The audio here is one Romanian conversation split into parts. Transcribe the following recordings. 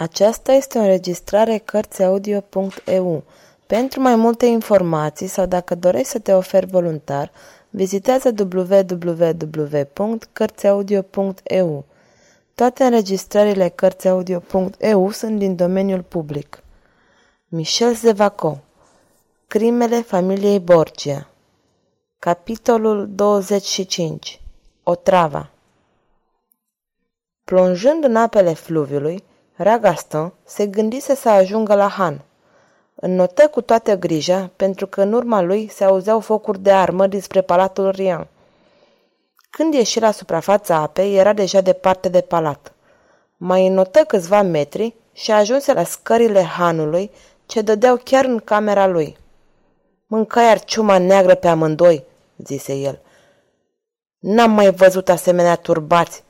Aceasta este o înregistrare Cărțiaudio.eu. Pentru mai multe informații sau dacă dorești să te oferi voluntar, vizitează www.cărțiaudio.eu. Toate înregistrările Cărțiaudio.eu sunt din domeniul public. Michel Zevaco Crimele familiei Borgia Capitolul 25 Otrava Plonjând în apele fluviului, Ragaston se gândise să ajungă la Han. Înnotă cu toată grija, pentru că în urma lui se auzeau focuri de armă dinspre palatul Rian. Când ieși la suprafața apei, era deja departe de palat. Mai înnotă câțiva metri și ajunse la scările hanului, ce dădeau chiar în camera lui. Mâncai ciuma neagră pe amândoi, zise el. N-am mai văzut asemenea turbați.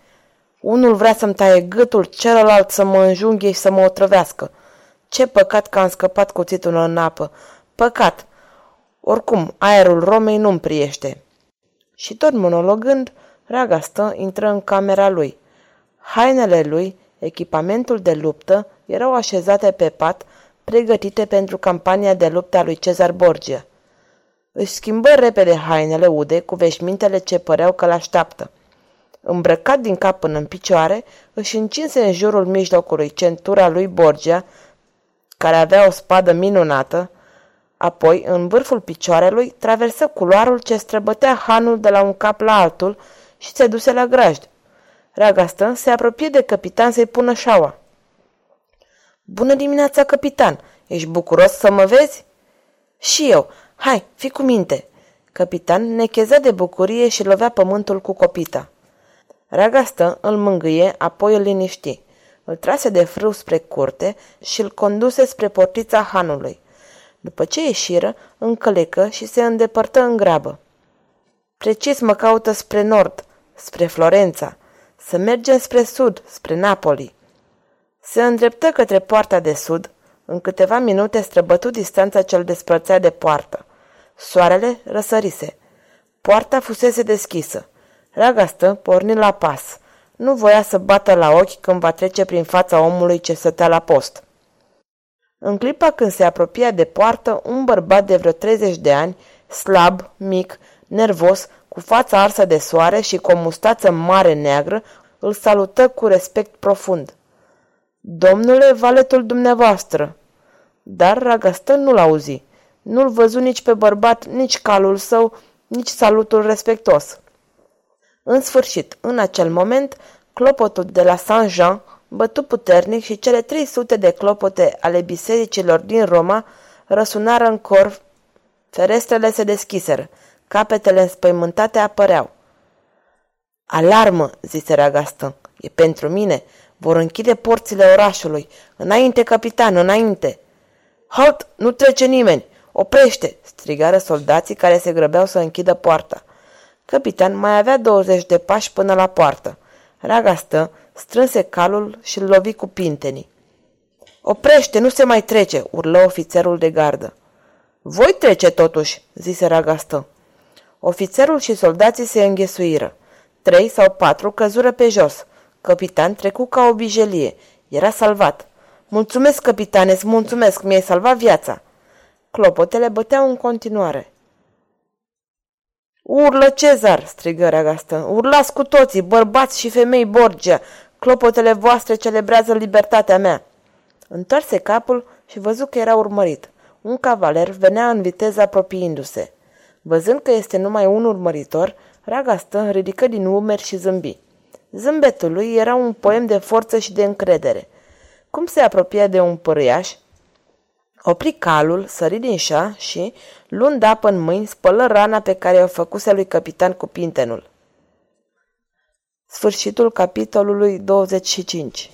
Unul vrea să-mi taie gâtul, celălalt să mă înjunghe și să mă otrăvească. Ce păcat că am scăpat cuțitul în apă. Păcat! Oricum, aerul Romei nu-mi priește. Și tot monologând, Ragastă intră în camera lui. Hainele lui, echipamentul de luptă, erau așezate pe pat, pregătite pentru campania de luptă a lui Cezar Borgia. Își schimbă repede hainele ude cu veșmintele ce păreau că l-așteaptă. Îmbrăcat din cap până în picioare, își încinse în jurul mijlocului centura lui Borgia, care avea o spadă minunată, apoi, în vârful picioarelui, traversă culoarul ce străbătea hanul de la un cap la altul și se duse la grajd. Ragastă se apropie de capitan să-i pună șaua. Bună dimineața, capitan! Ești bucuros să mă vezi?" Și eu. Hai, fi cu minte!" Capitan necheză de bucurie și lovea pământul cu copita. Ragastă îl mângâie, apoi îl liniști. Îl trase de frâu spre curte și îl conduse spre portița hanului. După ce ieșiră, încălecă și se îndepărtă în grabă. Precis mă caută spre nord, spre Florența. Să mergem spre sud, spre Napoli. Se îndreptă către poarta de sud. În câteva minute străbătu distanța cel despărțea de poartă. Soarele răsărise. Poarta fusese deschisă. Ragastă porni la pas. Nu voia să bată la ochi când va trece prin fața omului ce stătea la post. În clipa când se apropia de poartă, un bărbat de vreo 30 de ani, slab, mic, nervos, cu fața arsă de soare și cu o mustață mare neagră, îl salută cu respect profund. Domnule, valetul dumneavoastră! Dar Ragastă nu-l auzi. Nu-l văzu nici pe bărbat, nici calul său, nici salutul respectos. În sfârșit, în acel moment, clopotul de la Saint-Jean bătu puternic și cele 300 de clopote ale bisericilor din Roma răsunară în cor, ferestrele se deschiseră, capetele înspăimântate apăreau. Alarmă, zise Ragastă, e pentru mine, vor închide porțile orașului. Înainte, capitan, înainte! Halt, nu trece nimeni! Oprește! strigară soldații care se grăbeau să închidă poarta. Capitan mai avea 20 de pași până la poartă. Raga stă, strânse calul și îl lovi cu pintenii. Oprește, nu se mai trece, urlă ofițerul de gardă. Voi trece totuși, zise Ragastă. Ofițerul și soldații se înghesuiră. Trei sau patru căzură pe jos. Capitan trecu ca o bijelie. Era salvat. Mulțumesc, capitane, îți mulțumesc, mi-ai salvat viața. Clopotele băteau în continuare. Urlă Cezar, strigă Ragastă. Urlați cu toții, bărbați și femei Borgia. Clopotele voastre celebrează libertatea mea. Întoarse capul și văzu că era urmărit. Un cavaler venea în viteză apropiindu-se. Văzând că este numai un urmăritor, Ragastă ridică din umeri și zâmbi. Zâmbetul lui era un poem de forță și de încredere. Cum se apropia de un părâiaș, Opri calul, sări din șa și, luând apă în mâini, spălă rana pe care o făcuse lui capitan cu pintenul. Sfârșitul capitolului 25